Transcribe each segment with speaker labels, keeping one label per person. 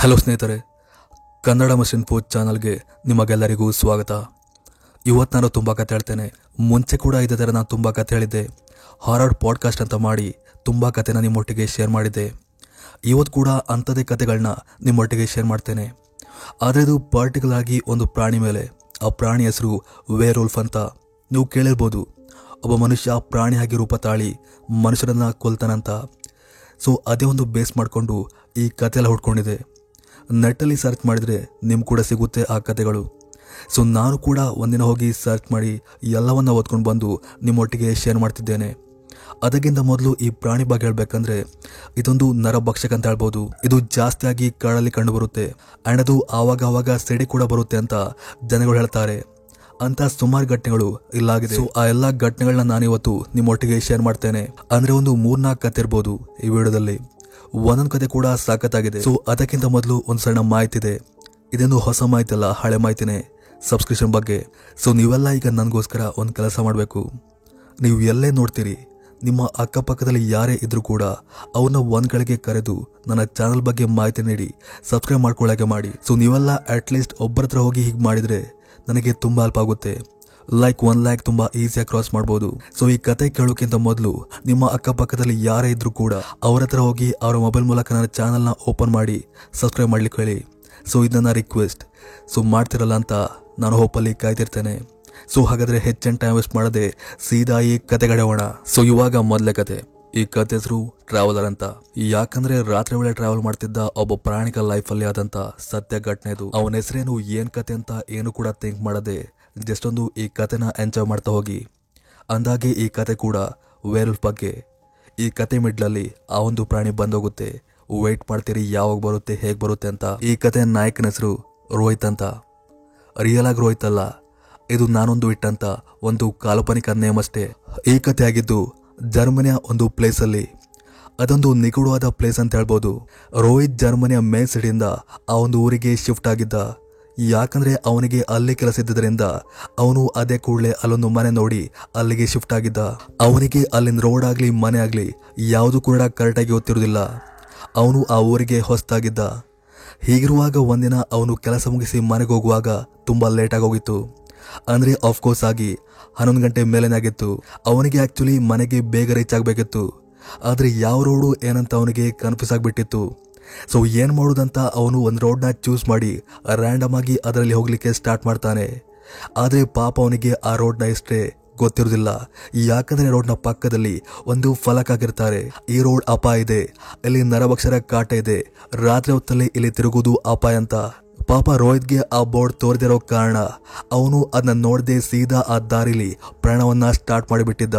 Speaker 1: Hello ಸ್ನೇಹಿತರೆ, Kannada machine ಪೂಜ್ ಚಾನಲ್ಗೆ ನಿಮಗೆಲ್ಲರಿಗೂ ಸ್ವಾಗತ. ಇವತ್ತು ನಾನು ತುಂಬ ಕತೆ ಹೇಳ್ತೇನೆ. ಮುಂಚೆ ಕೂಡ ಇದೇ ಥರ ನಾನು ತುಂಬ ಕತೆ ಹೇಳಿದ್ದೆ. ಹಾರರ್ ಪಾಡ್ಕಾಸ್ಟ್ ಅಂತ ಮಾಡಿ ತುಂಬ ಕತೆನ ನಿಮ್ಮೊಟ್ಟಿಗೆ ಶೇರ್ ಮಾಡಿದ್ದೆ. ಇವತ್ತು ಕೂಡ ಅಂಥದ್ದೇ ಕತೆಗಳನ್ನ ನಿಮ್ಮೊಟ್ಟಿಗೆ ಶೇರ್ ಮಾಡ್ತೇನೆ. ಆದರೆ ಇದು ಪರ್ಟಿಕ್ಯುಲರ್ ಆಗಿ ಒಂದು ಪ್ರಾಣಿ ಮೇಲೆ, ಆ ಪ್ರಾಣಿ ಹೆಸರು ವೇರೋಲ್ಫ್ ಅಂತ ನೀವು ಕೇಳಿರ್ಬೋದು. ಒಬ್ಬ ಮನುಷ್ಯ ಪ್ರಾಣಿಯಾಗಿ ರೂಪ ತಾಳಿ ಮನುಷ್ಯರನ್ನು ಕೊಲ್ತಾನಂತ. ಸೊ ಅದೇ ಒಂದು ಬೇಸ್ ಮಾಡಿಕೊಂಡು ಈ ಕತೆಯೆಲ್ಲ ಹುಡ್ಕೊಂಡಿದೆ ನೆಟ್ಟಲ್ಲಿ ಸರ್ಚ್ ಮಾಡಿದರೆ ನಿಮ್ಗೆ ಕೂಡ ಸಿಗುತ್ತೆ ಆ ಕತೆಗಳು. ಸೊ ನಾನು ಕೂಡ ಒಂದಿನ ಹೋಗಿ ಸರ್ಚ್ ಮಾಡಿ ಎಲ್ಲವನ್ನ ಓದ್ಕೊಂಡು ಬಂದು ನಿಮ್ಮೊಟ್ಟಿಗೆ ಶೇರ್ ಮಾಡ್ತಿದ್ದೇನೆ. ಅದಕ್ಕಿಂತ ಮೊದಲು ಈ ಪ್ರಾಣಿ ಬಗ್ಗೆ ಹೇಳ್ಬೇಕಂದ್ರೆ ಇದೊಂದು ನರಭಕ್ಷಕ ಅಂತ ಹೇಳ್ಬೋದು. ಇದು ಜಾಸ್ತಿಯಾಗಿ ಕಾಡಲ್ಲಿ ಕಂಡು ಬರುತ್ತೆ ಆ್ಯಂಡ್ ಅದು ಆವಾಗ ಆವಾಗ ಸಿಡಿ ಕೂಡ ಬರುತ್ತೆ ಅಂತ ಜನಗಳು ಹೇಳ್ತಾರೆ. ಅಂತ ಸುಮಾರು ಘಟನೆಗಳು ಇಲ್ಲಾಗಿದೆ ಸೊ ಆ ಎಲ್ಲ ಘಟನೆಗಳನ್ನ ನಾನಿವತ್ತು ನಿಮ್ಮೊಟ್ಟಿಗೆ ಶೇರ್ ಮಾಡ್ತೇನೆ. ಅಂದ್ರೆ ಒಂದು ಮೂರ್ನಾಲ್ಕು ಕತೆ ಇರ್ಬೋದು ಈ ವಿಡಿಯೋದಲ್ಲಿ. ಒಂದೊಂದು ಕತೆ ಕೂಡ ಸಾಕತ್ತಾಗಿದೆ. ಸೊ ಅದಕ್ಕಿಂತ ಮೊದಲು ಒಂದು ಸಣ್ಣ ಮಾಹಿತಿ ಇದೆ ಇದೇನು ಹೊಸ ಮಾಹಿತಿ ಅಲ್ಲ ಹಳೆ ಮಾಹಿತಿನೇ. ಸಬ್ಸ್ಕ್ರಿಪ್ಷನ್ ಬಗ್ಗೆ. ಸೊ ನೀವೆಲ್ಲ ಈಗ ನನಗೋಸ್ಕರ ಒಂದು ಕೆಲಸ ಮಾಡಬೇಕು. ನೀವು ಎಲ್ಲೇ ನೋಡ್ತೀರಿ, ನಿಮ್ಮ ಅಕ್ಕಪಕ್ಕದಲ್ಲಿ ಯಾರೇ ಇದ್ರೂ ಕೂಡ ಅವನ್ನ ಒಂದ್ ಗಳಿಗೆ ಕರೆದು ನನ್ನ ಚಾನಲ್ ಬಗ್ಗೆ ಮಾಹಿತಿ ನೀಡಿ ಸಬ್ಸ್ಕ್ರೈಬ್ ಮಾಡ್ಕೊಳ್ಳೋಕೆ ಮಾಡಿ. ಸೊ ನೀವೆಲ್ಲ ಅಟ್ಲೀಸ್ಟ್ ಒಬ್ಬರತ್ರ ಹೋಗಿ ಹೀಗೆ ಮಾಡಿದರೆ ನನಗೆ ತುಂಬ ಹೆಲ್ಪ್ ಆಗುತ್ತೆ. ಲೈಕ್ ಒನ್ ಲ್ಯಾಕ್ ತುಂಬಾ ಈಸಿಯಾಗಿ ಕ್ರಾಸ್ ಮಾಡಬಹುದು ಸೊ ಈ ಕತೆ ಕೇಳೋಕ್ಕಿಂತ ಮೊದಲು ನಿಮ್ಮ ಅಕ್ಕಪಕ್ಕದಲ್ಲಿ ಯಾರೇ ಇದ್ರೂ ಕೂಡ ಅವರ ಹತ್ರ ಹೋಗಿ ಅವರ ಮೊಬೈಲ್ ಮೂಲಕ ನನ್ನ ಚಾನಲ್ನ ಓಪನ್ ಮಾಡಿ ಸಬ್ಸ್ಕ್ರೈಬ್ ಮಾಡ್ಲಿಕ್ಕೆ ಹೇಳಿ. ಸೊ ಇದನ್ನ ರಿಕ್ವೆಸ್ಟ್ ಸೊ ಮಾಡ್ತಿರಲ್ಲ ಅಂತ ನಾನು ಹೋಪಲ್ಲಿ ಕಾಯ್ತಿರ್ತೇನೆ ಸೊ ಹಾಗಾದ್ರೆ ಹೆಚ್ಚಿನ ಟೈಮ್ ವೇಸ್ಟ್ ಮಾಡದೆ ಸೀದಾ ಈ ಕತೆಗಡೆಯೋಣ ಸೊ ಇವಾಗ ಮೊದಲ ಕತೆ. ಈ ಕತೆ ಹೆಸರು ಟ್ರಾವೆಲರ್ ಅಂತ. ಯಾಕಂದ್ರೆ ರಾತ್ರಿ ವೇಳೆ ಟ್ರಾವೆಲ್ ಮಾಡ್ತಿದ್ದ ಒಬ್ಬ ಪ್ರಾಣಿಕ ಲೈಫಲ್ಲಿ ಆದಂತ ಸತ್ಯ ಘಟನೆ ಅವನ ಹೆಸರೇನು, ಏನ್ ಕತೆ ಅಂತ ಏನು ಕೂಡ ಥಿಂಕ್ ಮಾಡದೆ ಜಸ್ಟ್ ಒಂದು ಈ ಕಥೆನ ಎಂಜಾಯ್ ಮಾಡ್ತಾ ಹೋಗಿ. ಅಂದಾಗೆ ಈ ಕತೆ ಕೂಡ ವೇರ್ಲ್ ಬಗ್ಗೆ. ಈ ಕತೆ ಮಿಡ್ಲಲ್ಲಿ ಆ ಒಂದು ಪ್ರಾಣಿ ಬಂದೋಗುತ್ತೆ. ವೇಟ್ ಮಾಡ್ತೀರಿ, ಯಾವಾಗ ಬರುತ್ತೆ, ಹೇಗೆ ಬರುತ್ತೆ ಅಂತ. ಈ ಕತೆ ನಾಯಕನ ಹೆಸರು ರೋಹಿತ್ ಅಂತ. ರಿಯಲ್ ಆಗಿ ರೋಹಿತ್ ಅಲ್ಲ, ಇದು ನಾನೊಂದು ಇಟ್ಟಂತ ಒಂದು ಕಾಲ್ಪನಿಕ ನೇಮ್ ಅಷ್ಟೇ. ಈ ಕತೆ ಆಗಿದ್ದು ಜರ್ಮನಿಯ ಒಂದು ಪ್ಲೇಸಲ್ಲಿ ಅದೊಂದು ನಿಗೂಢವಾದ ಪ್ಲೇಸ್ ಅಂತ ಹೇಳ್ಬೋದು. ರೋಹಿತ್ ಜರ್ಮನಿಯ ಮೇನ್ ಸಿಟಿಯಿಂದ ಆ ಒಂದು ಊರಿಗೆ ಶಿಫ್ಟ್ ಆಗಿದ್ದ ಯಾಕಂದ್ರೆ ಅವನಿಗೆ ಅಲ್ಲಿ ಕೆಲಸ ಇದ್ದರಿಂದ ಅವನು ಅದೇ ಕೂಡಲೇ ಅಲ್ಲೊಂದು ಮನೆ ನೋಡಿ ಅಲ್ಲಿಗೆ ಶಿಫ್ಟ್ ಆಗಿದ್ದ. ಅವನಿಗೆ ಅಲ್ಲಿನ ರೋಡ್ ಆಗಲಿ, ಮನೆ ಆಗಲಿ ಯಾವುದು ಕೂಡ ಕರೆಕ್ಟಾಗಿ ಗೊತ್ತಿರೋದಿಲ್ಲ. ಅವನು ಆ ಊರಿಗೆ ಹೊಸ್ತಾಗಿದ್ದ. ಹೀಗಿರುವಾಗ ಒಂದಿನ ಅವನು ಕೆಲಸ ಮುಗಿಸಿ ಮನೆಗೆ ಹೋಗುವಾಗ ತುಂಬಾ ಲೇಟ್ ಆಗೋಗಿತ್ತು. ಅಂದ್ರೆ ಆಫ್ಕೋರ್ಸ್ ಆಗಿ ಹನ್ನೊಂದು ಗಂಟೆ ಮೇಲೇನಾಗಿತ್ತು ಅವನಿಗೆ ಆಕ್ಚುಲಿ ಮನೆಗೆ ಬೇಗ ರೀಚ್ ಆಗಬೇಕಿತ್ತು. ಆದರೆ ಯಾವ ರೋಡು ಏನಂತ ಅವನಿಗೆ ಕನ್ಫ್ಯೂಸ್ ಆಗಿಬಿಟ್ಟಿತ್ತು. ಸೊ ಏನು ಮಾಡೋದಂತ ಅವನು ಒಂದು ರೋಡ್ನ ಚೂಸ್ ಮಾಡಿ ರ್ಯಾಂಡಮ್ ಆಗಿ ಅದರಲ್ಲಿ ಹೋಗಲಿಕ್ಕೆ ಸ್ಟಾರ್ಟ್ ಮಾಡ್ತಾನೆ. ಆದರೆ ಪಾಪ ಅವನಿಗೆ ಆ ರೋಡ್ನ ಇಷ್ಟೇ ಗೊತ್ತಿರೋದಿಲ್ಲ. ಯಾಕಂದರೆ ರೋಡ್ನ ಪಕ್ಕದಲ್ಲಿ ಒಂದು ಫಲಕ ಆಗಿರ್ತಾರೆ ಈ ರೋಡ್ ಅಪಾಯ ಇದೆ. ಇಲ್ಲಿ ನರಭಕ್ಷರ ಕಾಟ ಇದೆ. ರಾತ್ರಿ ಹೊತ್ತಲ್ಲಿ ಇಲ್ಲಿ ತಿರುಗುವುದು ಅಪಾಯ ಅಂತ. ಪಾಪ ರೋಹಿತ್ಗೆ ಆ ಬೋರ್ಡ್ ತೋರಿದಿರೋ ಕಾರಣ ಅವನು ಅದನ್ನ ನೋಡದೆ ಸೀದಾ ಆ ದಾರಿಲಿ ಪ್ರಯಾಣವನ್ನ ಸ್ಟಾರ್ಟ್ ಮಾಡಿಬಿಟ್ಟಿದ್ದ.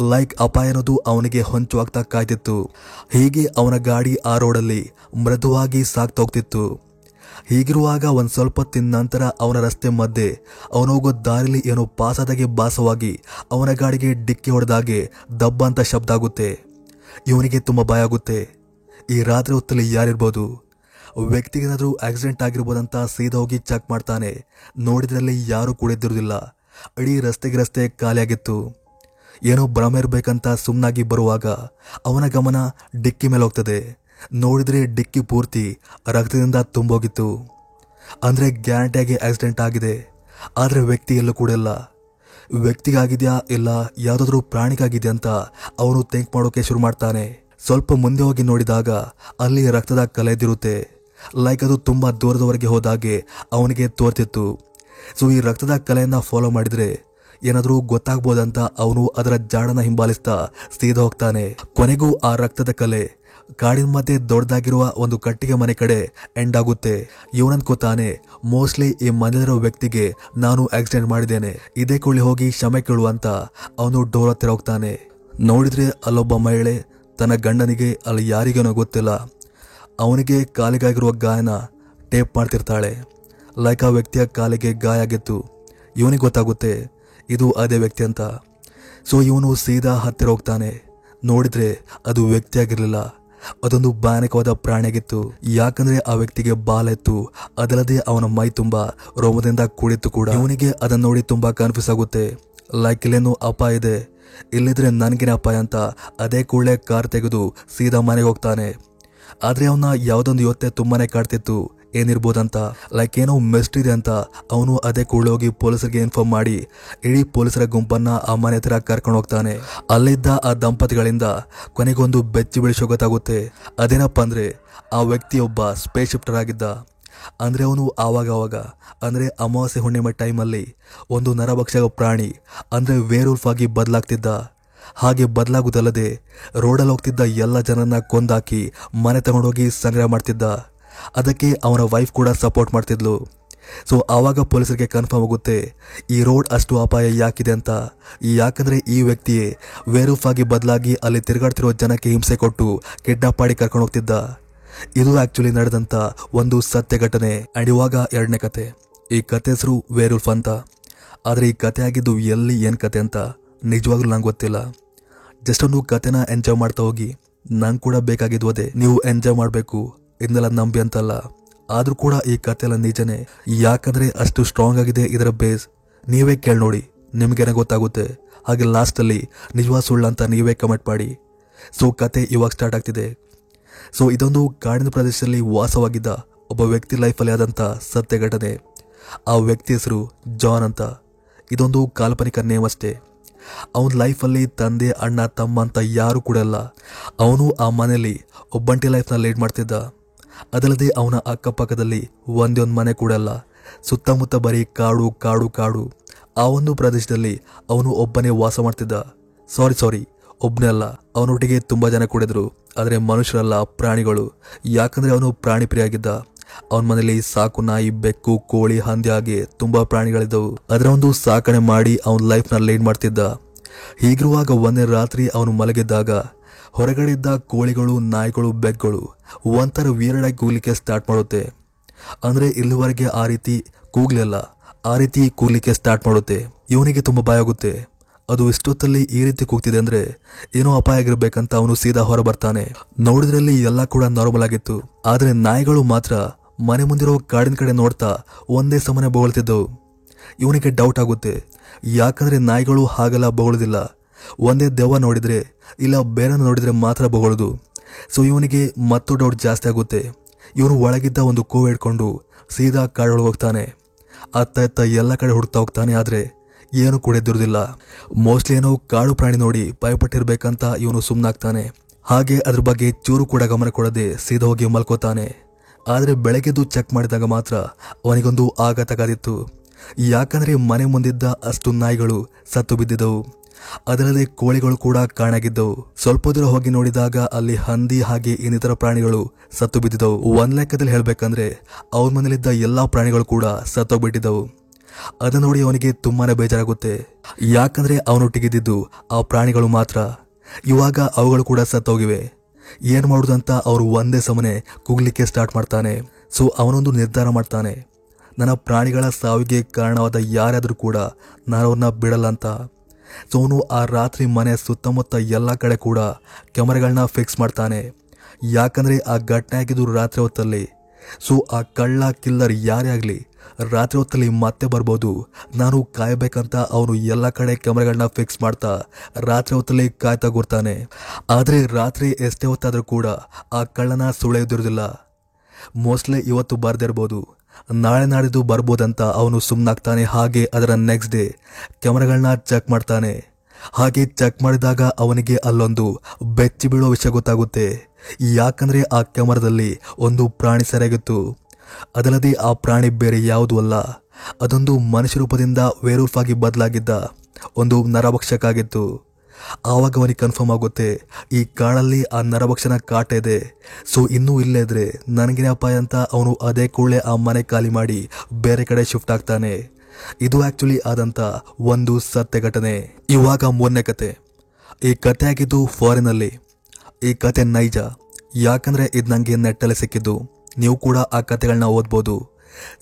Speaker 1: ಲೈಕ್ ಅಪಾಯ ಅನ್ನೋದು ಅವನಿಗೆ ಹೊಂಚುವಾಗ್ತಾ ಕಾಯ್ತಿತ್ತು. ಹೀಗೆ ಅವನ ಗಾಡಿ ಆ ರೋಡಲ್ಲಿ ಮೃದುವಾಗಿ ಸಾಗ್ತಾ ಹೋಗ್ತಿತ್ತು ಹೀಗಿರುವಾಗ ಒಂದು ಸ್ವಲ್ಪ ಹೊತ್ತಿನ ನಂತರ ಅವನ ರಸ್ತೆ ಮಧ್ಯೆ ಅವನು ಹೋಗೋ ದಾರಿಲಿ ಏನೋ ಪಾಸಾದಾಗೆ ಬಾಸವಾಗಿ ಅವನ ಗಾಡಿಗೆ ಡಿಕ್ಕಿ ಹೊಡೆದಾಗೆ ದಬ್ಬ ಅಂತ ಶಬ್ದ ಆಗುತ್ತೆ. ಇವನಿಗೆ ತುಂಬ ಭಯ ಆಗುತ್ತೆ. ಈ ರಾತ್ರಿ ಹೊತ್ತಲ್ಲಿ ಯಾರಿರ್ಬೋದು? ವ್ಯಕ್ತಿಗೇನಾದರೂ ಆಕ್ಸಿಡೆಂಟ್ ಆಗಿರ್ಬೋದಂತ ಸೀದಾ ಹೋಗಿ ಚೆಕ್ ಮಾಡ್ತಾನೆ. ನೋಡಿದ್ರಲ್ಲಿ ಯಾರೂ ಕೂಡಿದ್ದಿರುವುದಿಲ್ಲ ಇಡೀ ರಸ್ತೆಗೆ ರಸ್ತೆ ಖಾಲಿಯಾಗಿತ್ತು. ಏನೋ ಭ್ರಮೆ ಇರಬೇಕಂತ ಸುಮ್ಮನಾಗಿ ಬರುವಾಗ ಅವನ ಗಮನ ಡಿಕ್ಕಿ ಮೇಲೆ ಹೋಗ್ತದೆ. ನೋಡಿದ್ರೆ ಡಿಕ್ಕಿ ಪೂರ್ತಿ ರಕ್ತದಿಂದ ತುಂಬೋಗಿತ್ತು. ಅಂದರೆ ಗ್ಯಾರಂಟಿಯಾಗಿ ಆಕ್ಸಿಡೆಂಟ್ ಆಗಿದೆ. ಆದರೆ ವ್ಯಕ್ತಿ ಎಲ್ಲೂ ಕೂಡ ಇಲ್ಲ. ವ್ಯಕ್ತಿಗಾಗಿದೆಯಾ ಇಲ್ಲ, ಯಾವುದಾದ್ರೂ ಪ್ರಾಣಿಗಾಗಿದೆ ಅಂತ ಅವನು ಥಿಂಕ್ ಮಾಡೋಕೆ ಶುರು ಮಾಡ್ತಾನೆ. ಸ್ವಲ್ಪ ಮುಂದೆ ಹೋಗಿ ನೋಡಿದಾಗ ಅಲ್ಲಿ ರಕ್ತದ ಕಲೆದಿರುತ್ತೆ ಲೈಕ್ ಅದು ತುಂಬ ದೂರದವರೆಗೆ ಹೋದಾಗೆ ಅವನಿಗೆ ತೋರ್ತಿತ್ತು. ಸೊ ಈ ರಕ್ತದ ಕಲೆಯನ್ನು ಫಾಲೋ ಮಾಡಿದ್ರೆ ಏನಾದ್ರೂ ಗೊತ್ತಾಗ್ಬೋದಂತ ಅವನು ಅದರ ಜಾಡನ ಹಿಂಬಾಲಿಸ್ತಾ ಸೀದ ಹೋಗ್ತಾನೆ. ಕೊನೆಗೂ ಆ ರಕ್ತದ ಕಲೆ. ಕಾಡಿನ ಮಧ್ಯೆ ದೊಡ್ಡದಾಗಿರುವ ಒಂದು ಕಟ್ಟಿಗೆ ಮನೆ ಕಡೆ ಎಂಡ್ ಆಗುತ್ತೆ. ಇವನನ್ಕೋತಾನೆ ಮೋಸ್ಟ್ಲಿ ಈ ಮನೆಯಲ್ಲಿರೋ ವ್ಯಕ್ತಿಗೆ ನಾನು ಆಕ್ಸಿಡೆಂಟ್ ಮಾಡಿದ್ದೇನೆ. ಇದೇ ಕೊಳ್ಳಿ ಹೋಗಿ ಕ್ಷಮೆ ಕೇಳುವಂತ ಅವನು ಡೋರ್ ಹತ್ತಿರ ಹೋಗ್ತಾನೆ. ನೋಡಿದ್ರೆ ಅಲ್ಲೊಬ್ಬ ಮಹಿಳೆ ತನ್ನ ಗಂಡನಿಗೆ ಅಲ್ಲಿ ಯಾರಿಗೇನೋ ಗೊತ್ತಿಲ್ಲ. ಅವನಿಗೆ ಕಾಲಿಗಾಗಿರುವ ಗಾಯನ ಟೇಪ್ ಮಾಡ್ತಿರ್ತಾಳೆ. ಲೈಕ್ ಆ ವ್ಯಕ್ತಿಯ ಕಾಲಿಗೆ ಗಾಯ ಆಗಿತ್ತು. ಇವನಿಗೆ ಗೊತ್ತಾಗುತ್ತೆ ಇದು ಅದೇ ವ್ಯಕ್ತಿ ಅಂತ. ಸೊ ಇವನು ಸೀದಾ ಹತ್ತಿರ ಹೋಗ್ತಾನೆ. ನೋಡಿದ್ರೆ ಅದು ವ್ಯಕ್ತಿಯಾಗಿರಲಿಲ್ಲ ಅದೊಂದು ಭಯಾನಕವಾದ ಪ್ರಾಣಿಯಾಗಿತ್ತು. ಯಾಕಂದ್ರೆ ಆ ವ್ಯಕ್ತಿಗೆ ಬಾಲ ಇತ್ತು. ಅದಲ್ಲದೆ ಅವನ ಮೈ ತುಂಬಾ ರೋಮದಿಂದ ಕೂಡಿತ್ತು ಕೂಡ. ಇವನಿಗೆ ಅದನ್ನ ನೋಡಿ ತುಂಬಾ ಕನ್ಫ್ಯೂಸ್ ಆಗುತ್ತೆ. ಲೈಕ್ ಇಲ್ಲೇನು ಅಪಾಯ ಇದೆ. ಇಲ್ಲಿದ್ರೆ ನನಗಿನ ಅಪಾಯ ಅಂತ ಅದೇ ಕೂಡಲೇ ಕಾರ್ ತೆಗೆದು ಸೀದಾ ಮನೆಗೆ ಹೋಗ್ತಾನೆ. ಆದ್ರೆ ಅವನ ಯಾವುದೊಂದು ಯೋತೆ ತುಂಬಾನೇ ಕಾಡ್ತಿತ್ತು. ಏನಿರ್ಬೋದಂತ ಲೈಕ್ ಏನೋ ಮೆಸ್ಟ್ ಇದೆ ಅಂತ ಅವನು ಅದೇ ಕೂಡಲೇ ಹೋಗಿ ಪೊಲೀಸರಿಗೆ ಇನ್ಫಾರ್ಮ್ ಮಾಡಿ, ಇಡೀ ಪೊಲೀಸರ ಗುಂಪನ್ನ ಆ ಮನೆ ಹತ್ರ ಕರ್ಕೊಂಡು ಹೋಗ್ತಾನೆ. ಅಲ್ಲಿದ್ದ ಆ ದಂಪತಿಗಳಿಂದ ಕೊನೆಗೊಂದು ಬೆಚ್ಚಿ ಬೆಳೆಸೋ ಗೊತ್ತಾಗುತ್ತೆ ಅದೇನಪ್ಪ ಅಂದ್ರೆ, ಆ ವ್ಯಕ್ತಿಯೊಬ್ಬ ಸ್ಪೇಸ್ ಶಿಫ್ಟರ್ ಆಗಿದ್ದ. ಅಂದ್ರೆ ಅವನು ಆವಾಗ ಅಂದರೆ ಅಂದ್ರೆ ಅಮಾವಾಸ್ಯೆ ಹುಣ್ಣಿಮೆ ಟೈಮಲ್ಲಿ ಒಂದು ನರಭಕ್ಷಕ ಪ್ರಾಣಿ, ಅಂದ್ರೆ ವೇರೂಲ್ಫ್ ಆಗಿ ಬದಲಾಗ್ತಿದ್ದ. ಹಾಗೆ ಬದಲಾಗುವುದಲ್ಲದೆ ರೋಡಲ್ಲಿ ಹೋಗ್ತಿದ್ದ ಎಲ್ಲ ಜನರನ್ನ ಕೊಂದಾಕಿ ಮನೆ ತಗೊಂಡೋಗಿ ಸಂಗ್ರಹ ಮಾಡ್ತಿದ್ದ. ಅದಕ್ಕೆ ಅವನ ವೈಫ್ ಕೂಡ ಸಪೋರ್ಟ್ ಮಾಡ್ತಿದ್ಲು. ಸೊ ಆವಾಗ ಪೊಲೀಸರಿಗೆ ಕನ್ಫರ್ಮ್ ಆಗುತ್ತೆ, ಈ ರೋಡ್ ಅಷ್ಟು ಅಪಾಯ ಯಾಕಿದೆ ಅಂತ. ಯಾಕಂದ್ರೆ ಈ ವ್ಯಕ್ತಿಯೇ ವೇರೂಫ್ ಆಗಿ ಬದಲಾಗಿ ಅಲ್ಲಿ ತಿರುಗಾಡ್ತಿರೋ ಜನಕ್ಕೆ ಹಿಂಸೆ ಕೊಟ್ಟು ಕಿಡ್ನಾಪ್ ಮಾಡಿ ಕರ್ಕೊಂಡು ಹೋಗ್ತಿದ್ದ. ಇದು ಆಕ್ಚುಲಿ ನಡೆದಂತ ಒಂದು ಸತ್ಯ ಘಟನೆ. ಅಂಡ್ ಇವಾಗ ಎರಡನೇ ಕತೆ. ಈ ಕತೆ ಹೆಸರು ವೇರೂಫ್ ಅಂತ. ಆದರೆ ಈ ಕತೆ ಆಗಿದ್ದು ಎಲ್ಲಿ ಏನು ಕತೆ ಅಂತ ನಿಜವಾಗ್ಲೂ ನಂಗೆ ಗೊತ್ತಿಲ್ಲ. ಜಸ್ಟ್ ಒಂದು ಕತೆನ ಎಂಜಾಯ್ ಮಾಡ್ತಾ ಹೋಗಿ, ನಂಗೆ ಕೂಡ ಬೇಕಾಗಿದ್ದು ಅದೇ, ನೀವು ಎಂಜಾಯ್ ಮಾಡಬೇಕು. ಇದನ್ನೆಲ್ಲ ನಂಬಿ ಅಂತಲ್ಲ. ಆದರೂ ಕೂಡ ಈ ಕತೆ ಎಲ್ಲ ನಿಜನೇ. ಯಾಕಂದರೆ ಅಷ್ಟು ಸ್ಟ್ರಾಂಗ್ ಆಗಿದೆ ಇದರ ಬೇಸ್ ನೀವೇ ಕೇಳಿ ನೋಡಿ ನಿಮ್ಗೇನೆ ಗೊತ್ತಾಗುತ್ತೆ. ಹಾಗೆ ಲಾಸ್ಟಲ್ಲಿ ನಿಜವಾ ಸುಳ್ಳು ಅಂತ ನೀವೇ ಕಮೆಂಟ್ ಮಾಡಿ. ಸೊ ಕತೆ ಇವಾಗ ಸ್ಟಾರ್ಟ್ ಆಗ್ತಿದೆ. ಸೊ ಇದೊಂದು ಕಾಡಿನ ಪ್ರದೇಶದಲ್ಲಿ ವಾಸವಾಗಿದ್ದ ಒಬ್ಬ ವ್ಯಕ್ತಿ ಲೈಫಲ್ಲಿ ಆದಂಥ ಸತ್ಯ ಘಟನೆ ಆ ವ್ಯಕ್ತಿ ಹೆಸರು ಜಾನ್ ಅಂತ. ಇದೊಂದು ಕಾಲ್ಪನಿಕ ನೇಮ್ ಅಷ್ಟೇ. ಅವನ ಲೈಫಲ್ಲಿ ತಂದೆ, ಅಣ್ಣ, ತಮ್ಮ ಅಂತ ಯಾರು ಕೂಡ ಇಲ್ಲ ಅವನು ಆ ಮನೆಯಲ್ಲಿ ಒಬ್ಬಂಟಿ ಲೈಫ್ನ ಲೀಡ್ ಮಾಡ್ತಿದ್ದ. ಅದಲ್ಲದೆ ಅವನ ಅಕ್ಕಪಕ್ಕದಲ್ಲಿ ಒಂದೊಂದು ಒಂದು ಮನೆ ಕೂಡ ಇಲ್ಲ ಸುತ್ತಮುತ್ತ ಬರೀ ಕಾಡು ಕಾಡು ಕಾಡು. ಆ ಒಂದು ಪ್ರದೇಶದಲ್ಲಿ ಅವನು ಒಬ್ಬನೇ ವಾಸ ಮಾಡ್ತಿದ್ದ. ಸಾರಿ ಸಾರಿ. ಒಬ್ಬನೇ ಅಲ್ಲ. ಅವನೊಟ್ಟಿಗೆ ತುಂಬ ಜನ ಕೂಡಿದ್ರು. ಆದರೆ ಮನುಷ್ಯರಲ್ಲ, ಪ್ರಾಣಿಗಳು. ಯಾಕಂದರೆ ಅವನು ಪ್ರಾಣಿ ಪ್ರಿಯಾಗಿದ್ದ ಅವನ ಮನೆಯಲ್ಲಿ ಸಾಕು ನಾಯಿ, ಬೆಕ್ಕು, ಕೋಳಿ, ಹಂದಿ ಹಾಗೆ ತುಂಬ ಪ್ರಾಣಿಗಳಿದ್ದವು. ಅದರ ಒಂದು ಸಾಕಣೆ ಮಾಡಿ ಅವನ ಲೈಫ್ನ ಲೀಡ್ ಮಾಡ್ತಿದ್ದ. ಹೀಗಿರುವಾಗ ಒಂದೇ ರಾತ್ರಿ ಅವನು ಮಲಗಿದ್ದಾಗ ಹೊರಗಡೆ ಇದ್ದ ಕೋಳಿಗಳು, ನಾಯಿಗಳು, ಬೆಗ್ಗಳು ಒಂಥರ ವೀರಡಾಗಿ ಕೂಗ್ಲಿಕ್ಕೆ ಸ್ಟಾರ್ಟ್ ಮಾಡುತ್ತೆ. ಅಂದರೆ ಇಲ್ಲಿವರೆಗೆ ಆ ರೀತಿ ಕೂಗ್ಲಿಲ್ಲ. ಆ ರೀತಿ ಕೂಗ್ಲಿಕ್ಕೆ ಸ್ಟಾರ್ಟ್ ಮಾಡುತ್ತೆ. ಇವನಿಗೆ ತುಂಬ ಭಯ ಆಗುತ್ತೆ. ಅದು ಇಷ್ಟೊತ್ತಲ್ಲಿ ಈ ರೀತಿ ಕೂಗ್ತಿದೆ ಅಂದ್ರೆ ಏನೋ ಅಪಾಯ ಆಗಿರ್ಬೇಕಂತ ಅವನು ಸೀದಾ ಹೊರ ಬರ್ತಾನೆ. ನೋಡಿದ್ರಲ್ಲಿ ಎಲ್ಲ ಕೂಡ ನಾರ್ಮಲ್ ಆಗಿತ್ತು. ಆದರೆ ನಾಯಿಗಳು ಮಾತ್ರ ಮನೆ ಮುಂದಿರೋ ಕಾಡಿನ ಕಡೆ ನೋಡ್ತಾ ಒಂದೇ ಸಮನೆ ಬೊಗಳ್ತಿದ್ದವು. ಇವನಿಗೆ ಡೌಟ್ ಆಗುತ್ತೆ. ಯಾಕಂದ್ರೆ ನಾಯಿಗಳು ಹಾಗೆಲ್ಲ ಬೊಗಳುದಿಲ್ಲ. ಒಂದೇ ದೆವ್ವ ನೋಡಿದರೆ ಇಲ್ಲ ಬೇರೆ ನೋಡಿದರೆ ಮಾತ್ರ ಬೊಗಳದು. ಸೊ ಇವನಿಗೆ ಮತ್ತು ಡೌಟ್ ಜಾಸ್ತಿ ಆಗುತ್ತೆ. ಇವನು ಒಳಗಿದ್ದ ಒಂದು ಕೂವು ಹಿಡ್ಕೊಂಡು ಸೀದಾ ಕಾಡೊಳಗೆ ಹೋಗ್ತಾನೆ. ಅತ್ತ ಇತ್ತ ಎಲ್ಲ ಕಡೆ ಹುಡ್ತಾ ಹೋಗ್ತಾನೆ, ಆದರೆ ಏನು ಕೂಡ ಎದ್ದಿರೋದಿಲ್ಲ ಮೋಸ್ಟ್ಲಿ ಏನೋ ಕಾಡು ಪ್ರಾಣಿ ನೋಡಿ ಭಯಪಟ್ಟಿರಬೇಕಂತ ಇವನು ಸುಮ್ಮನಾಗ್ತಾನೆ ಹಾಗೆ ಅದ್ರ ಬಗ್ಗೆ ಚೂರು ಕೂಡ ಗಮನ ಕೊಡದೆ ಸೀದಾ ಹೋಗಿ ಮಲ್ಕೋತಾನೆ. ಆದರೆ ಬೆಳಗ್ಗೆದ್ದು ಚೆಕ್ ಮಾಡಿದಾಗ ಮಾತ್ರ ಅವನಿಗೊಂದು ಆಘಾತ ಯಾಕಂದರೆ ಯಾಕಂದ್ರೆ ಮನೆ ಮುಂದಿದ್ದ ಅಷ್ಟು ನಾಯಿಗಳು ಸತ್ತು ಬಿದ್ದಿದ್ದವು. ಅದಲ್ಲದೆ ಕೋಳಿಗಳು ಕೂಡ ಕಾಣಾಗಿದ್ದವು. ಸ್ವಲ್ಪ ದೂರ ಹೋಗಿ ನೋಡಿದಾಗ ಅಲ್ಲಿ ಹಂದಿ, ಹಾಗೆ ಇನ್ನಿತರ ಪ್ರಾಣಿಗಳು ಸತ್ತು ಬಿದ್ದಿದ್ದವು ಒಂದ್ ಲೆಕ್ಕದಲ್ಲಿ ಹೇಳಬೇಕಂದ್ರೆ, ಅವ್ರ ಮನೇಲಿದ್ದ ಎಲ್ಲಾ ಪ್ರಾಣಿಗಳು ಕೂಡ ಸತ್ತೋಗ್ಬಿಟ್ಟಿದ್ದವು. ಅದನ್ನ ನೋಡಿ ಅವನಿಗೆ ತುಂಬಾನೇ ಬೇಜಾರಾಗುತ್ತೆ. ಯಾಕಂದ್ರೆ ಅವನೊಟ್ಟಿಗಿದ್ದು ಆ ಪ್ರಾಣಿಗಳು ಮಾತ್ರ. ಇವಾಗ ಅವುಗಳು ಕೂಡ ಸತ್ತೋಗಿವೆ. ಏನ್ ಮಾಡುದಂತ ಅವರು ಒಂದೇ ಸಮನೆ ಕುಗ್ಲಿಕ್ಕೆ ಸ್ಟಾರ್ಟ್ ಮಾಡ್ತಾನೆ. ಸೊ ಅವನೊಂದು ನಿರ್ಧಾರ ಮಾಡ್ತಾನೆ. ನನ್ನ ಪ್ರಾಣಿಗಳ ಸಾವಿಗೆ ಕಾರಣವಾದ ಯಾರಾದರೂ ಕೂಡ ನಾನು ಅವ್ರನ್ನ ಬಿಡಲ್ಲ ಅಂತ. ಸೊ ಅವನು ಆ ರಾತ್ರಿ ಮನೆ ಸುತ್ತಮುತ್ತ ಎಲ್ಲ ಕಡೆ ಕೂಡ ಕ್ಯಾಮರಾಗಳನ್ನ ಫಿಕ್ಸ್ ಮಾಡ್ತಾನೆ. ಯಾಕಂದ್ರೆ ಆ ಘಟನೆ ಆಗಿದ್ದು ರಾತ್ರಿ ಹೊತ್ತಲ್ಲಿ. ಸೊ ಆ ಕಳ್ಳ ಕಿಲ್ಲರ್ ಯಾರೇ ಆಗಲಿ, ರಾತ್ರಿ ಹೊತ್ತಲ್ಲಿ ಮತ್ತೆ ಬರ್ಬೋದು. ನಾನು ಕಾಯಬೇಕಂತ ಅವನು ಎಲ್ಲ ಕಡೆ ಕ್ಯಾಮ್ರಾಗಳನ್ನ ಫಿಕ್ಸ್ ಮಾಡ್ತಾ ರಾತ್ರಿ ಹೊತ್ತಲ್ಲಿ ಕಾಯ್ತಾ ಕೂರ್ತಾನೆ. ಆದರೆ ರಾತ್ರಿ ಎಷ್ಟೇ ಹೊತ್ತಾದರೂ ಕೂಡ ಆ ಕಳ್ಳನ ಸುಳೆಯೋದಿರೋದಿಲ್ಲ ಮೋಸ್ಟ್ಲಿ ಇವತ್ತು ಬರ್ದಿರ್ಬೋದು. ನಾಳೆ ನಾಡಿದ್ದು ಬರ್ಬೋದಂತ ಅವನು ಸುಮ್ಮನಾಗ್ತಾನೆ ಹಾಗೆ ಅದರ ನೆಕ್ಸ್ಟ್ ಡೇ ಕ್ಯಾಮ್ರಾಗಳನ್ನ ಚೆಕ್ ಮಾಡ್ತಾನೆ. ಹಾಗೆ ಚೆಕ್ ಮಾಡಿದಾಗ ಅವನಿಗೆ ಅಲ್ಲೊಂದು ಬೆಚ್ಚಿ ಬೀಳೋ ವಿಷಯ ಗೊತ್ತಾಗುತ್ತೆ. ಯಾಕಂದ್ರೆ ಆ ಕ್ಯಾಮರಾದಲ್ಲಿ ಒಂದು ಪ್ರಾಣಿ ಸರಿಯಾಗಿತ್ತು. ಅದಲ್ಲದೆ ಆ ಪ್ರಾಣಿ ಬೇರೆ ಯಾವುದೂ ಅಲ್ಲ. ಅದೊಂದು ಮನುಷ್ಯ ರೂಪದಿಂದ ವೇರೂಫ್ ಆಗಿ ಬದಲಾಗಿದ್ದ ಒಂದು ನರಭಕ್ಷಕ ಆಗಿತ್ತು ಆವಾಗ ಅವನಿಗೆ ಕನ್ಫರ್ಮ್ ಆಗುತ್ತೆ. ಈ ಕಾಡಲ್ಲಿ ಆ ನರಭಕ್ಷಣ ಕಾಟ ಇದೆ. ಸೊ ಇನ್ನೂ ಇಲ್ಲೇ ಇದ್ರೆ ನನಗಿನ ಅಪಾಯ ಅಂತ ಅವನು ಅದೇ ಕೂಡಲೇ ಆ ಮನೆ ಖಾಲಿ ಮಾಡಿ ಬೇರೆ ಕಡೆ ಶಿಫ್ಟ್ ಆಗ್ತಾನೆ. ಇದು ಆ್ಯಕ್ಚುಲಿ ಆದಂಥ ಒಂದು ಸತ್ಯ ಘಟನೆ. ಇವಾಗ ಮೂರನೇ ಕತೆ. ಈ ಕತೆ ಆಗಿದ್ದು ಫಾರಿನಲ್ಲಿ ಈ ಕತೆ ನೈಜ. ಯಾಕಂದರೆ ಇದು ನನಗೆ ನೆಟ್ಟಲ್ಲಿ ಸಿಕ್ಕಿದ್ದು. ನೀವು ಕೂಡ ಆ ಕತೆಗಳನ್ನ ಓದ್ಬೋದು.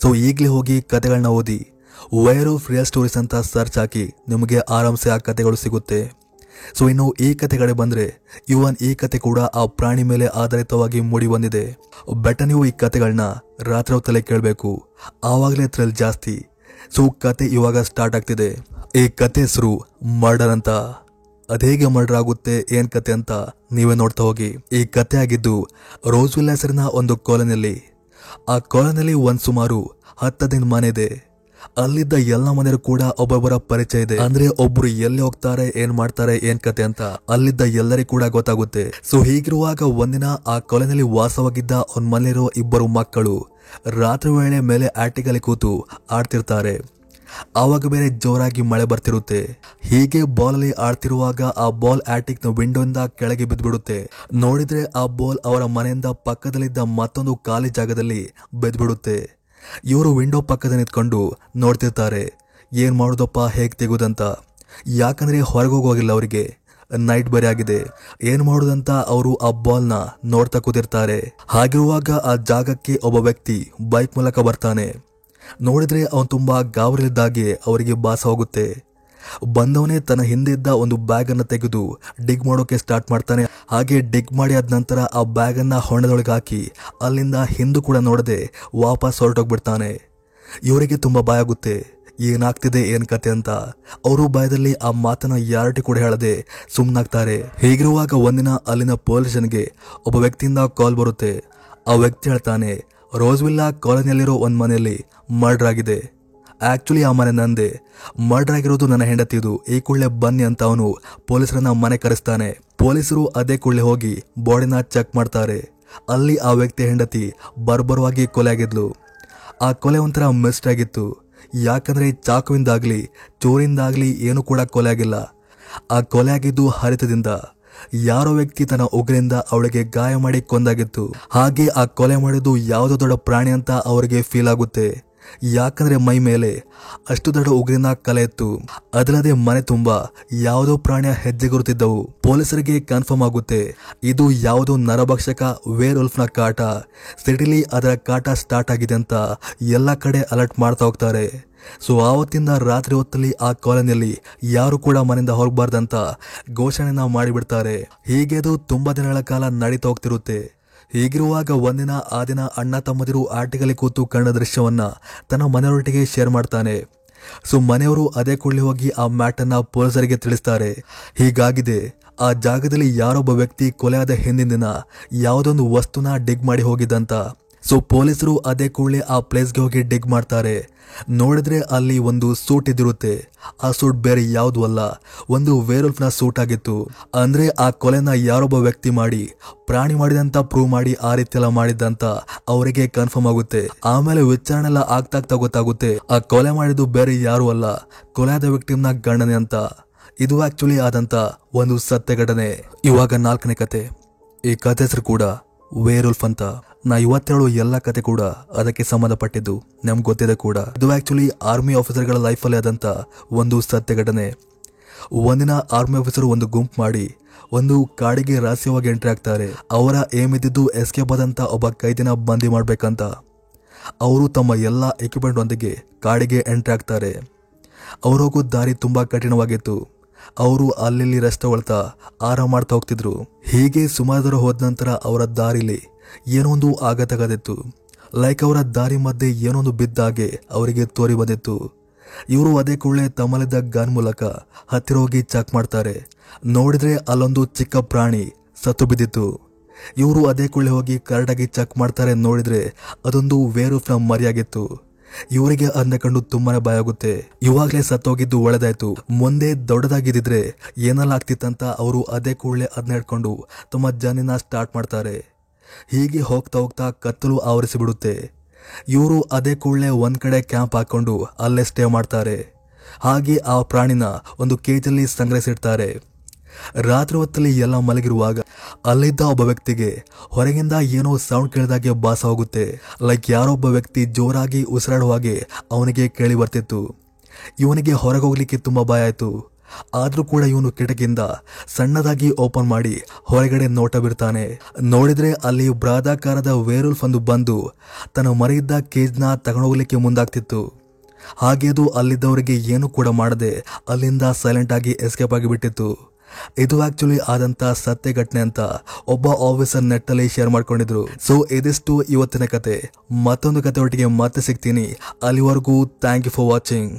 Speaker 1: ಸೊ ಈಗಲೇ ಹೋಗಿ ಕತೆಗಳನ್ನ ಓದಿ. ವೈರ್ ಆಫ್ ರಿಯಲ್ ಸ್ಟೋರೀಸ್ ಅಂತ ಸರ್ಚ್ ಹಾಕಿ ನಿಮಗೆ ಆರಾಮ್ಸೆ ಆ ಕತೆಗಳು ಸಿಗುತ್ತೆ. ಸೊ ಇನ್ನು ಈ ಕಥೆಗಳೇ ಬಂದ್ರೆ ಇವನ್ ಈ ಕತೆ ಕೂಡ ಆ ಪ್ರಾಣಿ ಮೇಲೆ ಆಧಾರಿತವಾಗಿ ಮೂಡಿ ಬಂದಿದೆ. ಬೆಟ್ಟ ನೀವು ಈ ಕತೆಗಳನ್ನ ರಾತ್ರಿ ತಲೆ ಕೇಳಬೇಕು. ಆವಾಗಲೇ ಥ್ರಿಲ್ ಜಾಸ್ತಿ. ಸೊ ಕತೆ ಇವಾಗ ಸ್ಟಾರ್ಟ್ ಆಗ್ತಿದೆ. ಈ ಕತೆ ಹೆಸರು ಮರ್ಡರ್ ಅಂತ. ಅದೇಗೆ ಮರ್ಡರ್ ಆಗುತ್ತೆ, ಏನ್ ಕತೆ ಅಂತ ನೀವೇ ನೋಡ್ತಾ ಹೋಗಿ. ಈ ಕತೆ ಆಗಿದ್ದು ರೋಸ್ವಿಲ್ ಹೆಸರಿನ ಒಂದು ಕಾಲೋನಿಯಲ್ಲಿ. ಆ ಕಾಲೋನಿಯಲ್ಲಿ ಒಂದ್ ಸುಮಾರು ಹತ್ತದಿನ ಮನೆ ಇದೆ. ಅಲ್ಲಿದ್ದ ಎಲ್ಲ ಮನೆಯರು ಕೂಡ ಒಬ್ಬೊಬ್ಬರ ಪರಿಚಯ ಇದೆ. ಅಂದ್ರೆ ಒಬ್ರು ಎಲ್ಲಿ ಹೋಗ್ತಾರೆ, ಏನ್ ಮಾಡ್ತಾರೆ, ಏನ್ ಕತೆ ಅಂತ ಅಲ್ಲಿದ್ದ ಎಲ್ಲರಿಗೂ ಕೂಡ ಗೊತ್ತಾಗುತ್ತೆ. ಸೊ ಹೀಗಿರುವಾಗ ಒಂದಿನ ಆ ಕೊಲೆನಲ್ಲಿ ವಾಸವಾಗಿದ್ದ ಒಂದ್ ಮನೆಯಲ್ಲಿರೋ ಇಬ್ಬರು ಮಕ್ಕಳು ರಾತ್ರಿ ವೇಳೆ ಮೇಲೆ ಆಟಿಗಲ್ಲಿ ಕೂತು ಆಡ್ತಿರ್ತಾರೆ. ಆವಾಗ ಬೇರೆ ಜೋರಾಗಿ ಮಳೆ ಬರ್ತಿರುತ್ತೆ. ಹೀಗೆ ಬಾಲ್ ಅಲ್ಲಿ ಆಡ್ತಿರುವಾಗ ಆ ಬಾಲ್ ಆಟಿಕ್ನ ವಿಂಡೋಯಿಂದ ಕೆಳಗೆ ಬಿದ್ದ್ಬಿಡುತ್ತೆ. ನೋಡಿದ್ರೆ ಆ ಬಾಲ್ ಅವರ ಮನೆಯಿಂದ ಪಕ್ಕದಲ್ಲಿದ್ದ ಮತ್ತೊಂದು ಖಾಲಿ ಜಾಗದಲ್ಲಿ ಬಿದ್ದ್ಬಿಡುತ್ತೆ. ಇವರು ವಿಂಡೋ ಪಕ್ಕದ ನಿಂತ್ಕೊಂಡು ನೋಡ್ತಿರ್ತಾರೆ. ಏನು ಮಾಡೋದಪ್ಪ, ಹೇಗೆ ತೆಗೋದಂತ. ಯಾಕಂದರೆ ಹೊರಗೆ ಹೋಗೋಗಿಲ್ಲ ಅವರಿಗೆ. ನೈಟ್ ಬರೀ ಆಗಿದೆ. ಏನು ಮಾಡೋದಂತ ಅವರು ಆ ಬಾಲ್ನ ನೋಡ್ತಾ ಕೂತಿರ್ತಾರೆ. ಹಾಗಿರುವಾಗ ಆ ಜಾಗಕ್ಕೆ ಒಬ್ಬ ವ್ಯಕ್ತಿ ಬೈಕ್ ಮೂಲಕ ಬರ್ತಾನೆ. ನೋಡಿದ್ರೆ ಅವನು ತುಂಬ ಗಾಬರಿಲಿದ್ದಾಗೆ ಅವರಿಗೆ ಭಾಸ ಹೋಗುತ್ತೆ. ಬಂದವನೇ ತನ್ನ ಹಿಂದೆ ಇದ್ದ ಒಂದು ಬ್ಯಾಗ್ ಅನ್ನು ತೆಗೆದು ಡಿಗ್ ಮಾಡೋಕೆ ಸ್ಟಾರ್ಟ್ ಮಾಡ್ತಾನೆ. ಹಾಗೆ ಡಿಗ್ ಮಾಡಿ ಆದ ನಂತರ ಆ ಬ್ಯಾಗ್ ಅನ್ನ ಹೊಂಡದೊಳಗೆ ಹಾಕಿ ಅಲ್ಲಿಂದ ಹಿಂದೂ ಕೂಡ ನೋಡದೆ ವಾಪಸ್ ಹೊರಟೋಗ್ಬಿಡ್ತಾನೆ. ಇವರಿಗೆ ತುಂಬಾ ಭಯ ಆಗುತ್ತೆ. ಏನಾಗ್ತಿದೆ, ಏನ್ ಕತೆ ಅಂತ. ಅವರು ಭಯದಲ್ಲಿ ಆ ಮಾತನ್ನ ಯಾರಟಿ ಕೂಡ ಹೇಳದೆ ಸುಮ್ಮನಾಗ್ತಾರೆ ಹೀಗಿರುವಾಗ ಒಂದಿನ ಅಲ್ಲಿನ ಪೊಲೀಸನ್ಗೆ ಒಬ್ಬ ವ್ಯಕ್ತಿಯಿಂದ ಕಾಲ್ ಬರುತ್ತೆ. ಆ ವ್ಯಕ್ತಿ ಹೇಳ್ತಾನೆ ರೋಸ್ವಿಲ್ಲಾ ಕಾಲೋನಿಯಲ್ಲಿರೋ ಒಂದು ಮನೆಯಲ್ಲಿ ಮರ್ಡರ್ ಆಗಿದೆ. ಆಕ್ಚುಲಿ ಆ ಮನೆ ನಂದೆ. ಮರ್ಡರ್ ಆಗಿರೋದು ನನ್ನ ಹೆಂಡತಿದು ಈ ಕೂಡಲೇ ಬನ್ನಿ ಅಂತ ಅವನು ಪೊಲೀಸರನ್ನ ಮನೆ ಕರೆಸ್ತಾನೆ. ಪೊಲೀಸರು ಅದೇ ಕೂಡಲೇ ಹೋಗಿ ಬಾಡಿನ ಚೆಕ್ ಮಾಡ್ತಾರೆ. ಅಲ್ಲಿ ಆ ವ್ಯಕ್ತಿ ಹೆಂಡತಿ ಬರ್ಬರವಾಗಿ ಕೊಲೆ ಆಗಿದ್ಲು. ಆ ಕೊಲೆ ಒಂಥರ ಮಿಸ್ಟ್ ಆಗಿತ್ತು. ಯಾಕಂದ್ರೆ ಚಾಕುವಿಂದಾಗ್ಲಿ, ಚೋರಿಂದಾಗ್ಲಿ ಏನು ಕೂಡ ಕೊಲೆ ಆಗಿಲ್ಲ. ಆ ಕೊಲೆ ಆಗಿದ್ದು ಹರಿತದಿಂದ. ಯಾರೋ ವ್ಯಕ್ತಿ ತನ್ನ ಉಗ್ರಿಂದ ಅವಳಿಗೆ ಗಾಯ ಮಾಡಿ ಕೊಂದಾಗಿತ್ತು. ಹಾಗೆ ಆ ಕೊಲೆ ಮಾಡಿದ್ದು ಯಾವುದೋ ದೊಡ್ಡ ಪ್ರಾಣಿ ಅಂತ ಅವರಿಗೆ ಫೀಲ್ ಆಗುತ್ತೆ. ಯಾಕಂದ್ರೆ ಮೈ ಮೇಲೆ ಅಷ್ಟು ದೊಡ್ಡ ಉಗ್ರಿನ ಕಲೆ ಇತ್ತು. ಅದಲ್ಲದೆ ಮನೆ ತುಂಬಾ ಯಾವುದೋ ಪ್ರಾಣಿಯ ಹೆಜ್ಜೆ ಗುರುತಿದ್ದವು ಪೊಲೀಸರಿಗೆ ಕನ್ಫರ್ಮ್ ಆಗುತ್ತೆ, ಇದು ಯಾವುದೋ ನರಭಕ್ಷಕ ವೇರ್ ಉಲ್ಫ್ನ ಕಾಟ. ಸಿಟಿಲಿ ಅದರ ಕಾಟ ಸ್ಟಾರ್ಟ್ ಆಗಿದೆ ಅಂತ ಎಲ್ಲ ಕಡೆ ಅಲರ್ಟ್ ಮಾಡ್ತಾ ಹೋಗ್ತಾರೆ. ಸೊ ಆವತ್ತಿಂದ ರಾತ್ರಿ ಹೊತ್ತಲ್ಲಿ ಆ ಕಾಲೋನಿಯಲ್ಲಿ ಯಾರು ಕೂಡ ಮನೆಯಿಂದ ಹೊರಬಾರ್ದಂತ ಘೋಷಣೆನ ಮಾಡಿಬಿಡ್ತಾರೆ. ಹೀಗೆ ಅದು ತುಂಬಾ ದಿನಗಳ ಕಾಲ ನಡೀತಾ ಹೋಗ್ತಿರುತ್ತೆ. ಹೀಗಿರುವಾಗ ಒಂದಿನ ಆ ದಿನ ಅಣ್ಣ ತಮ್ಮದಿರು ಆಟಿಗಲ್ಲಿ ಕೂತು ಕಂಡ ದೃಶ್ಯವನ್ನ ತನ್ನ ಮನೆಯವರೊಟ್ಟಿಗೆ ಶೇರ್ ಮಾಡ್ತಾನೆ. ಸೊ ಮನೆಯವರು ಅದೇ ಕೂಡಲೇ ಹೋಗಿ ಆ ಮ್ಯಾಟನ್ನ ಪೊಲೀಸರಿಗೆ ತಿಳಿಸ್ತಾರೆ. ಹೀಗಾಗಿದೆ, ಆ ಜಾಗದಲ್ಲಿ ಯಾರೊಬ್ಬ ವ್ಯಕ್ತಿ ಕೊಲೆಯಾದ ಹಿಂದಿನ ದಿನ ಯಾವುದೊಂದು ವಸ್ತುನ ಡಿಗ್ ಮಾಡಿ ಹೋಗಿದ್ದಂತ. ಸೊ ಪೊಲೀಸರು ಅದೇ ಕೂಡಲೇ ಆ ಪ್ಲೇಸ್ಗೆ ಹೋಗಿ ಡಿಗ್ ಮಾಡ್ತಾರೆ. ನೋಡಿದ್ರೆ ಅಲ್ಲಿ ಒಂದು ಸೂಟ್ ಇದಿರುತ್ತೆ ಆ ಸೂಟ್ ಬೇರೆ ಯಾವುದು ಅಲ್ಲ. ಒಂದು ವೇರುಲ್ಫ್ನ ಸೂಟ್ ಆಗಿತ್ತು. ಅಂದ್ರೆ ಆ ಕೊಲೆನ ಯಾರೊಬ್ಬ ವ್ಯಕ್ತಿ ಮಾಡಿ, ಪ್ರಾಣಿ ಮಾಡಿದಂತ ಪ್ರೂವ್ ಮಾಡಿ ಆ ರೀತಿ ಎಲ್ಲ ಮಾಡಿದ್ದಂತ ಅವರಿಗೆ ಕನ್ಫರ್ಮ್ ಆಗುತ್ತೆ. ಆಮೇಲೆ ವಿಚಾರಣೆ ಎಲ್ಲ ಆಗ್ತಾಗ್ತಾ ಗೊತ್ತಾಗುತ್ತೆ. ಆ ಕೊಲೆ ಮಾಡಿದ್ದು ಬೇರೆ ಯಾರು ಅಲ್ಲ. ಕೊಲೆಯಾದ ನ ಗಣನೆ ಅಂತ. ಇದು ಆಕ್ಚುಲಿ ಆದಂತ ಒಂದು ಸತ್ಯ ಘಟನೆ. ಇವಾಗ ನಾಲ್ಕನೇ ಕತೆ. ಈ ಕತೆ ಹೆಸರು ಕೂಡ ವೇರುಲ್ಫ್ ಅಂತ. ನಾ ಇವತ್ತೇಳು ಎಲ್ಲ ಕತೆ ಕೂಡ ಅದಕ್ಕೆ ಸಂಬಂಧಪಟ್ಟಿದ್ದು. ನಮ್ಗೆ ಗೊತ್ತಿದೆ ಕೂಡ. ಇದು ಆಕ್ಚುಲಿ ಆರ್ಮಿ ಆಫೀಸರ್ಗಳ ಲೈಫಲ್ಲಿ ಆದಂತ ಒಂದು ಸತ್ಯ ಘಟನೆ ಒಂದಿನ ಆರ್ಮಿ ಆಫೀಸರ್ ಒಂದು ಗುಂಪು ಮಾಡಿ ಒಂದು ಕಾಡಿಗೆ ರಹಸ್ಯವಾಗಿ ಎಂಟ್ರಿ ಆಗ್ತಾರೆ. ಅವರ ಏಮ್ ಇದ್ದಿದ್ದು ಎಸ್ಕೇಪ್ ಆದಂತ ಒಬ್ಬ ಕೈದಿನ ಬಂದಿ ಮಾಡ್ಬೇಕಂತ. ಅವರು ತಮ್ಮ ಎಲ್ಲ ಎಕ್ವಿಪ್ಮೆಂಟ್ ಒಂದಿಗೆ ಕಾಡಿಗೆ ಎಂಟ್ರಿ ಆಗ್ತಾರೆ. ಅವ್ರು ಹೋಗೋ ದಾರಿ ತುಂಬ ಕಠಿಣವಾಗಿತ್ತು. ಅವರು ಅಲ್ಲಿ ರಸ್ತೆ ತಗೊಳ್ತಾ ಆರಾಮ ಮಾಡ್ತಾ ಹೋಗ್ತಿದ್ರು. ಹೀಗೆ ಸುಮಾರು ಹೋದ ನಂತರ ಅವರ ದಾರಿಲಿ ಏನೋ ಒಂದು ಆಘಾತಗಾದಿತ್ತು ಲೈಕ್ ಅವರ ದಾರಿ ಮಧ್ಯೆ ಏನೊಂದು ಬಿದ್ದಾಗೆ ಅವರಿಗೆ ತೋರಿ ಬಂದಿತ್ತು. ಇವರು ಅದೇ ಕೂಡಲೇ ತಮ್ಮಲ್ಲಿದ್ದ ಗನ್ ಮೂಲಕ ಹತ್ತಿರ ಹೋಗಿ ಚೆಕ್ ಮಾಡ್ತಾರೆ. ನೋಡಿದ್ರೆ ಅಲ್ಲೊಂದು ಚಿಕ್ಕ ಪ್ರಾಣಿ ಸತ್ತು ಬಿದ್ದಿತ್ತು. ಇವರು ಅದೇ ಕೂಡಲೇ ಹೋಗಿ ಕರೆಕ್ಟಾಗಿ ಚೆಕ್ ಮಾಡ್ತಾರೆ ನೋಡಿದ್ರೆ ಅದೊಂದು ವೇರೂಫ್ನ ಮರಿಯಾಗಿತ್ತು. ಇವರಿಗೆ ಅದನ್ನ ಕಂಡು ತುಂಬಾನೇ ಭಯ ಆಗುತ್ತೆ. ಇವಾಗಲೇ ಸತ್ತೋಗಿದ್ದು ಒಳ್ಳೆದಾಯ್ತು. ಮುಂದೆ ದೊಡ್ಡದಾಗಿದ್ದಿದ್ರೆ ಏನೆಲ್ಲ ಆಗ್ತಿತ್ತಂತ ಅವರು ಅದೇ ಕೂಡಲೇ ಅದನ್ನ ಹಿಡ್ಕೊಂಡು ತಮ್ಮ ಜರ್ನಿನ ಸ್ಟಾರ್ಟ್ ಮಾಡ್ತಾರೆ. ಹೀಗೆ ಹೋಗ್ತಾ ಹೋಗ್ತಾ ಕತ್ತಲು ಆವರಿಸಿಬಿಡುತ್ತೆ. ಇವರು ಅದೇ ಕೂಡಲೇ ಒಂದ್ ಕಡೆ ಕ್ಯಾಂಪ್ ಹಾಕೊಂಡು ಅಲ್ಲೇ ಸ್ಟೇ ಮಾಡ್ತಾರೆ. ಹಾಗೆ ಆ ಪ್ರಾಣಿನ ಒಂದು ಕೇಜಲ್ಲಿ ಸಂಗ್ರಹಿಸಿಡ್ತಾರೆ. ರಾತ್ರಿ ಹೊತ್ತಲ್ಲಿ ಎಲ್ಲ ಮಲಗಿರುವಾಗ ಅಲ್ಲಿದ್ದ ಒಬ್ಬ ವ್ಯಕ್ತಿಗೆ ಹೊರಗಿಂದ ಏನೋ ಸೌಂಡ್ ಕೇಳಿದಾಗೆ ಭಾಸ ಹೋಗುತ್ತೆ. ಲೈಕ್ ಯಾರೊಬ್ಬ ವ್ಯಕ್ತಿ ಜೋರಾಗಿ ಉಸಿರಾಡುವಾಗೆ ಅವನಿಗೆ ಕೇಳಿ ಬರ್ತಿತ್ತು. ಇವನಿಗೆ ಹೊರಗೆ ಹೋಗ್ಲಿಕ್ಕೆ ತುಂಬಾ ಭಯ ಆಯಿತು. ಆದರೂ ಕೂಡ ಇವನು ಕಿಟಕಿಯಿಂದ ಸಣ್ಣದಾಗಿ ಓಪನ್ ಮಾಡಿ ಹೊರಗಡೆ ನೋಟ ಬಿಡ್ತಾನೆ. ನೋಡಿದ್ರೆ ಅಲ್ಲಿ ಬ್ರಾದಾಕಾರದ ವೇರುಲ್ಫ್ ಒಂದು ಬಂದು ತನ್ನ ಮರೆಯಿದ್ದ ಕೇಜ್ನ ತಗೊಂಡೋಗ್ಲಿಕ್ಕೆ ಮುಂದಾಗ್ತಿತ್ತು. ಹಾಗೆ ಅದು ಅಲ್ಲಿದ್ದವರಿಗೆ ಏನು ಕೂಡ ಮಾಡದೆ ಅಲ್ಲಿಂದ ಸೈಲೆಂಟ್ ಆಗಿ ಎಸ್ಕೇಪ್ ಆಗಿ ಬಿಟ್ಟಿತ್ತು ಇದು ಆಕ್ಚುಲಿ ಆದಂತ ಸತ್ಯ ಘಟನೆ ಅಂತ ಒಬ್ಬ ಆಫೀಸರ್ ನೆಟ್ಟಲ್ಲಿ ಶೇರ್ ಮಾಡ್ಕೊಂಡಿದ್ರು. ಸೊ ಇದಿಷ್ಟು ಇವತ್ತಿನ ಕತೆ. ಮತ್ತೊಂದು ಕತೆ ಒಟ್ಟಿಗೆ ಮತ್ತೆ ಸಿಗ್ತೀನಿ. ಅಲ್ಲಿವರೆಗೂ ಥ್ಯಾಂಕ್ ಯು ಫಾರ್ ವಾಚಿಂಗ್